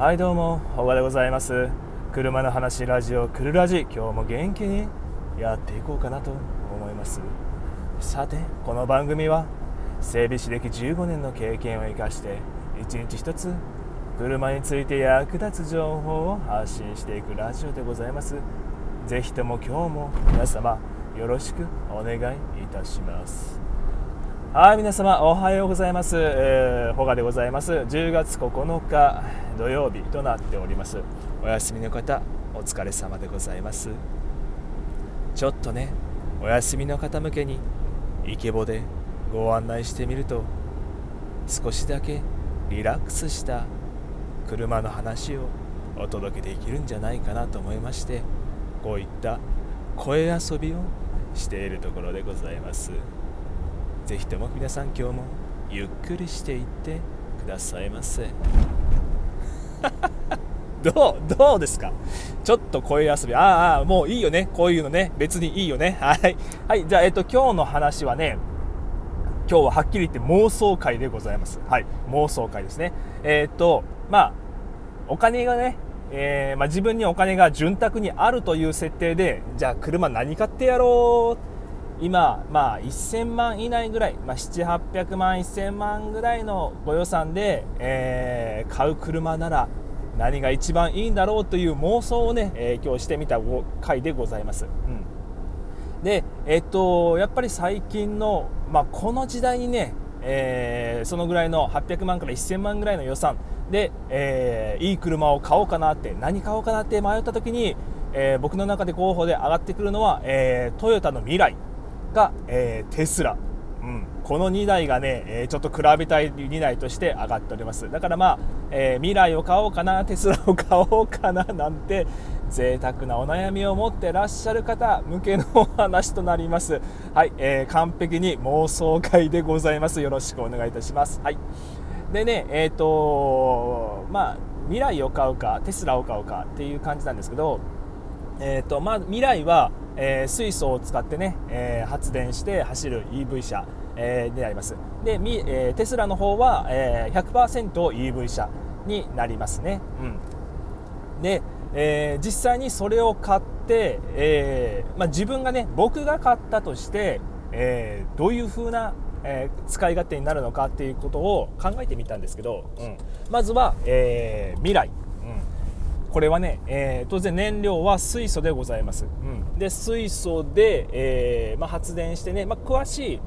はいどうも小川でございます。車の話ラジオクルラジ今日も元気にやっていこうかなと思います。さてこの番組は整備士歴15年の経験を生かして一日一つ車について役立つ情報を発信していくラジオでございます。ぜひとも今日も皆様よろしくお願いいたします。はい皆様おはようございます、えー、ほがでございます。10月9日土曜日となっております。お休みの方お疲れ様でございます。ちょっとねお休みの方向けにイケボでご案内してみると少しだけリラックスした車の話をお届けできるんじゃないかなと思いましてこういった声遊びをしているところでございます。ぜひとも皆さん今日もゆっくりしていってくださいませ。どうどうですか？ちょっと声遊び。ああもういいよね。こういうのね。別にいいよね。はい。はい。じゃあえっと今日の話はね今日ははっきり言って妄想会でございます。はい。妄想会ですね。えー、っとまあお金がねえー、まあ、自分にお金が潤沢にあるという設定でじゃあ車何買ってやろう今、まあ、1000万以内ぐらい、まあ、7800万1000万ぐらいのご予算で、えー、買う車なら何が一番いいんだろうという妄想をね、えー、今日してみた回でございます。うんで、えっと、やっぱり最近の、まあ、この時代にね、えー、そのぐらいの800万から1000万ぐらいの予算で、えー、いい車を買おうかなって何買おうかなって迷った時に、えー、僕の中で候補で上がってくるのは、えトヨタの未来が、えー、テスラ、うん、この2台がね、えー、ちょっと比べたい2台として上がっております。だからまあ、えー、未来を買おうかなテスラを買おうかななんて贅沢なお悩みを持ってらっしゃる方向けのお話となります。はい、えー、完璧に妄想会でございます。よろしくお願いいたします。はい。でねえっ、とまあ未来を買うかテスラを買うかっていう感じなんですけどえーとまあ、未来は、えー、水素を使ってね、えー、発電して走る EV 車、えー、であります。で、え、テスラの方は、え、100% EV 車になりますね、うん、で、え、実際にそれを買って、えまあ、自分がね僕が買ったとして、え、どういう風なえ、使い勝手になるのかっていうことを考えてみたんですけど、うん、まずは、えー、未来。これはね、えー、当然燃料は水素でございます、うん、で水素で、えーまあ、発電してね、まあ、詳しい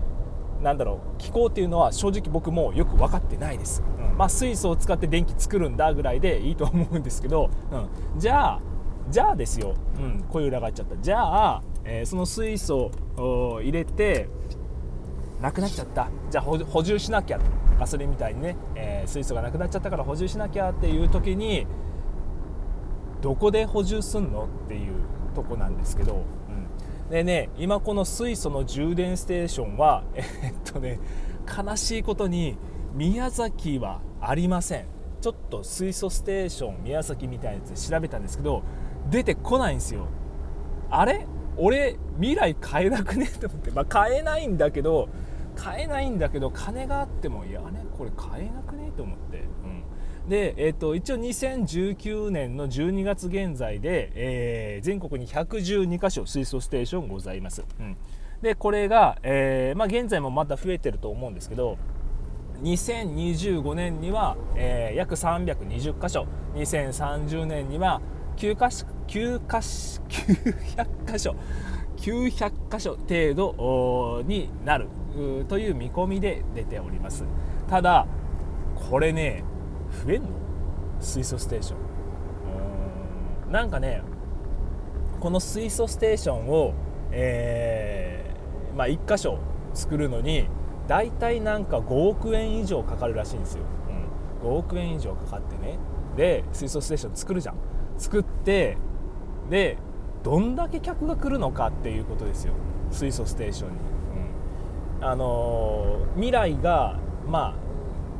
なんだろう気候っていうのは正直僕もよく分かってないです、うん、まあ、水素を使って電気作るんだぐらいでいいと思うんですけど、うん、じゃあじゃあですよ、うん、声裏がっちゃった。じゃあ、えー、その水素を入れてなくなっちゃった。じゃあ補充しなきゃ。ガソリンみたいにね、えー、水素がなくなっちゃったから補充しなきゃっていう時にどこで補充すんのっていうとこなんですけど、うん、でね今この水素の充電ステーションは えっとね悲しいことに宮崎はありません。ちょっと水素ステーション宮崎みたいなやつで調べたんですけど出てこないんですよ。あれ？俺未来買えなくね？と思って。まあ買えないんだけど買えないんだけど金があってもいやねこれ買えなくね？と思って。うん。で、えーと、一応2019年の12月現在で、えー、全国に112箇所水素ステーションございます、うん、でこれが、えー、まあ、現在もまた増えてると思うんですけど2025年には、えー、約320箇所。2030年には9か所9か900箇所900箇所程度になるという見込みで出ております。ただこれね増えんの？水素ステーション。なんかねこの水素ステーションを、えー、まあ、1箇所作るのに大体なんか5億円以上かかるらしいんですよ、うん、5億円以上かかってね。で水素ステーション作るじゃん。作ってでどんだけ客が来るのかっていうことですよ。水素ステーションに、うん、あのー、未来がまあ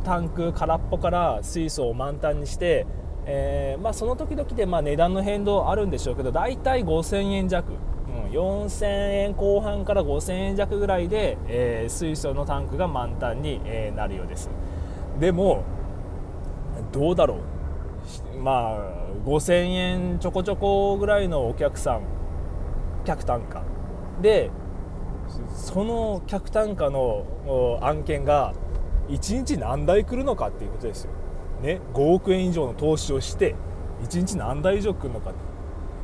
タンク空っぽから水素を満タンにして、えー、まあ、その時々でま値段の変動あるんでしょうけど大体5000円弱、うん、4000円後半から5000円弱ぐらいで、えー、水素のタンクが満タンに、えなるようです。でもどうだろう。まあ5000円ちょこちょこぐらいのお客さん客単価。でその客単価の案件が1日何台来るのかっていうことですよ。ね、5億円以上の投資をして1日何台以上来るのか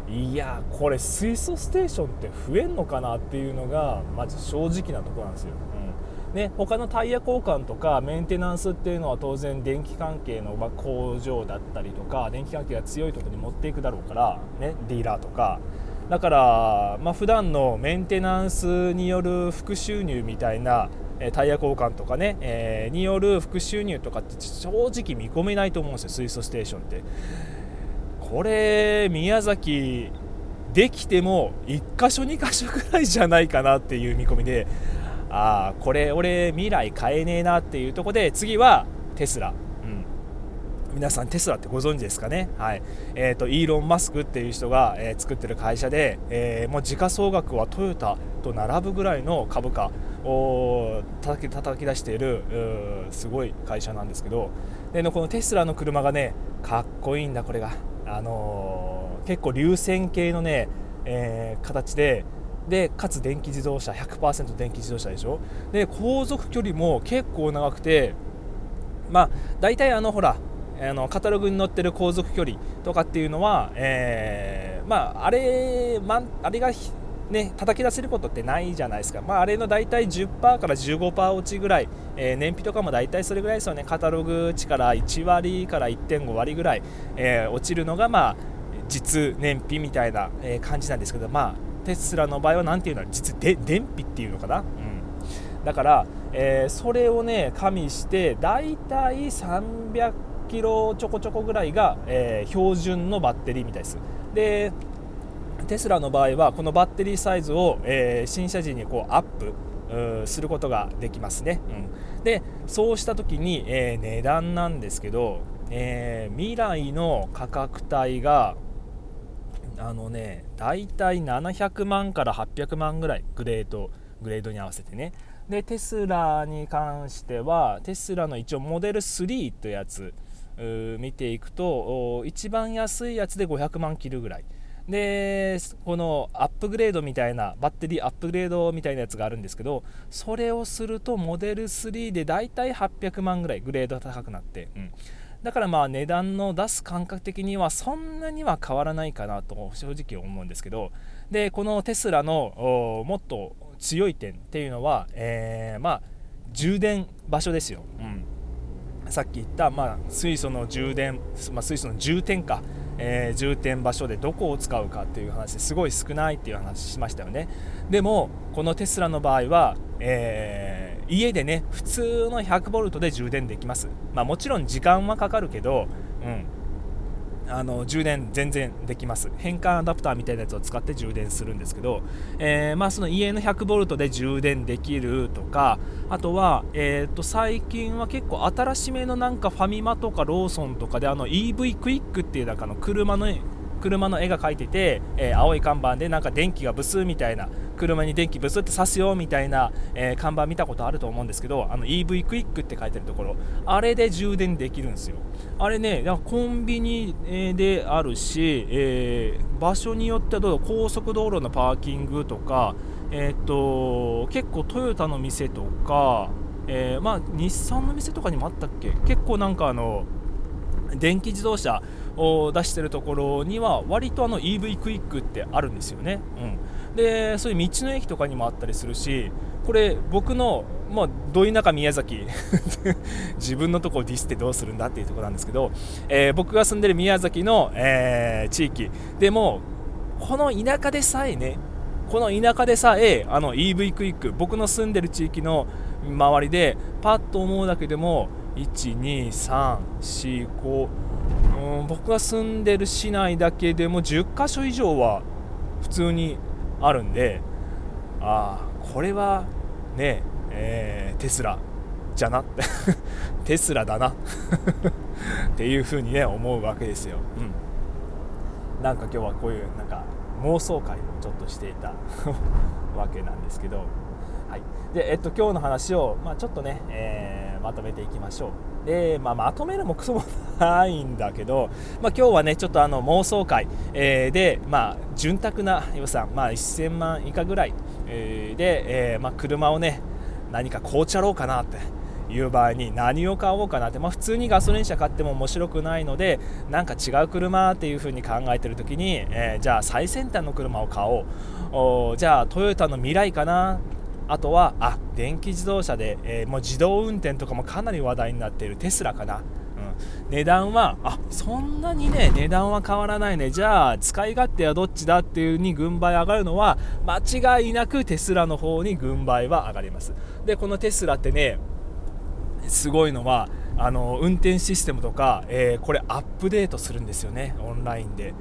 いやこれ水素ステーションって増えんのかなっていうのがまず正直なところなんですよ。うん。ね、他のタイヤ交換とかメンテナンスっていうのは当然電気関係の工場だったりとか電気関係が強いところに持っていくだろうから、ね、ディーラーとか。だから、まあ普段のメンテナンスによる副収入みたいなタイヤ交換とかね、えー、による副収入とかって正直見込めないと思うんですよ水素ステーションって。これ宮崎できても1箇所2箇所ぐらいじゃないかなっていう見込みでああこれ俺未来変えねえなっていうとこで次はテスラ。皆さんテスラってご存知ですかね、はい。えーと、イーロン・マスクっていう人が、えー、作ってる会社で、えー、もう時価総額はトヨタと並ぶぐらいの株価を叩き叩き出しているすごい会社なんですけどでこのテスラの車がねかっこいいんだこれが、あのー、結構流線形のね、えー、形ででかつ電気自動車100%電気自動車でしょ？で航続距離も結構長くてまあ大体あのほらあのカタログに載ってる航続距離とかっていうのは、えー、まあ、あれ、まあれがね、叩き出せることってないじゃないですか、まあ、あれの大体10%から15%落ちぐらい、えー、燃費とかも大体それぐらいですよね、カタログ値から1割から1.5割ぐらい、えー、落ちるのが、まあ、実燃費みたいな、え感じなんですけど、まあ、テスラの場合は何ていうの実で電費っていうのかな、うん、だから、えー、それをね加味して大体300キロちょこちょこぐらいが、えー、標準のバッテリーみたいです。でテスラの場合はこのバッテリーサイズを、えー、新車時にこうアップすることができますね、うん、でそうした時に、えー、値段なんですけど、えー、未来の価格帯があのねだいたい700万から800万ぐらいグレードグレードに合わせてね。でテスラに関してはテスラの一応モデル3というやつ見ていくと一番安いやつで500万切るぐらい。でこのアップグレードみたいなバッテリーアップグレードみたいなやつがあるんですけどそれをするとモデル3でだいたい800万ぐらいグレード高くなって、うん、だからまあ値段の出す感覚的にはそんなには変わらないかなと正直思うんですけど。でこのテスラのもっと強い点っていうのは、えー、まあ充電場所ですよ。うん。さっき言った、まあ、水素の充電、まあ、水素の充填か、えー、充填場所でどこを使うかっていう話すごい少ないっていう話しましたよね。でもこのテスラの場合は、えー、家でね普通の 100V で充電できます、まあ、もちろん時間はかかるけど、うん、あの充電全然できます。変換アダプターみたいなやつを使って充電するんですけど、えー、まあ、その家の 100V で充電できるとかあとは、えー、と最近は結構新しめのなんかファミマとかローソンとかであの EV クイックっていうなんかの車の車の絵が描いてて、えー、青い看板でなんか電気がブスみたいな車に電気ブスって刺すよみたいな、えー、看板見たことあると思うんですけどあの EV クイックって書いてるところ。あれで充電できるんですよ。あれねコンビニであるし、えー、場所によってはどう高速道路のパーキングとか、えーと、結構トヨタの店とか、えー、まあ日産の店とかにもあったっけ？結構なんかあの電気自動車を出してるところには割とあの EV クイックってあるんですよね、うん、でそういう道の駅とかにもあったりするしこれ僕のまあ、ど田舎宮崎 自分のとこをディスってどうするんだっていうところなんですけど、えー、僕が住んでる宮崎の、えー、地域でもこの田舎でさえねこの田舎でさえあの EV クイック僕の住んでる地域の周りでパッと思うだけでも12345うん僕が住んでる市内だけでも10か所以上は普通にあるんでああこれはねえー、テスラじゃな？テスラだな？っていうふうにね思うわけですよ、うん、なんか今日はこういうなんか妄想会をちょっとしていた わけなんですけど。はい。でえっと今日の話を、まあ、ちょっとね、えー、まとめていきましょう。で、まあ、まとめるもクソもないんだけど、まあ、今日はねちょっとあの妄想会、えー、で、まあ、潤沢な予算、まあ、1000万以下ぐらい、えー、で、えーまあ、車をね何か買うちゃろうかなって。いう場合に何を買おうかなって、まあ、普通にガソリン車買っても面白くないのでなんか違う車っていう風に考えてる時に、えー、じゃあ最先端の車を買おう。じゃあトヨタの未来かな。あとはあ電気自動車で、えー、もう自動運転とかもかなり話題になっているテスラかな、うん、値段はあそんなにね値段は変わらないね。じゃあ使い勝手はどっちだっていうに軍配上がるのは間違いなくテスラの方に軍配は上がります。でこのテスラってねすごいのはあの運転システムとか、えー、これアップデートするんですよね。オンラインで。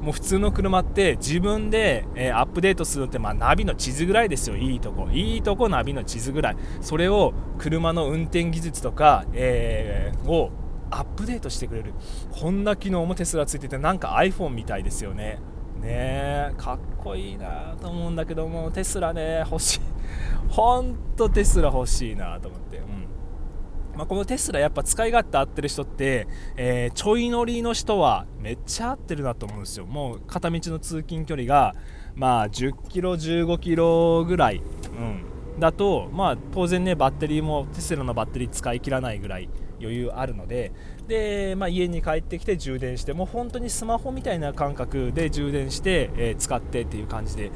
うん。もう普通の車って自分で、えー、アップデートするのって、まあ、ナビの地図ぐらいですよ。いいとこいいとこナビの地図ぐらい。それを車の運転技術とか、えー、をアップデートしてくれる。こんな機能もテスラついててなんか iPhone みたいですよね。ねかっこいいなと思うんだけどもテスラね欲しい。ほんとテスラ欲しいなと思って、まあ、このテスラやっぱ使い勝手合ってる人って、えー、ちょい乗りの人はめっちゃ合ってるなと思うんですよ。もう片道の通勤距離がまあ10キロ15キロぐらい、うん、だとまあ当然ねバッテリーもテスラのバッテリー使い切らないぐらい余裕あるので。で、まあ、家に帰ってきて充電してもう本当にスマホみたいな感覚で充電して、えー、使ってっていう感じで。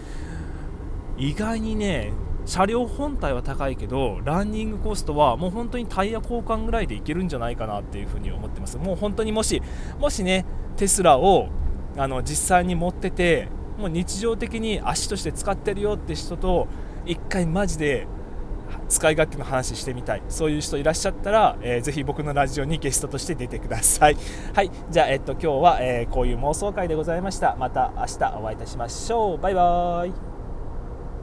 意外にね車両本体は高いけどランニングコストはもう本当にタイヤ交換ぐらいでいけるんじゃないかなっていうふうに思ってます。もう本当にもしもしねテスラをあの実際に持っててもう日常的に足として使ってるよって人と一回マジで使い勝手の話してみたい。そういう人いらっしゃったら、えー、ぜひ僕のラジオにゲストとして出てください。はい。じゃあ、えっと、今日は、えー、こういう妄想会でございました。また明日お会いいたしましょう。バイバーイ。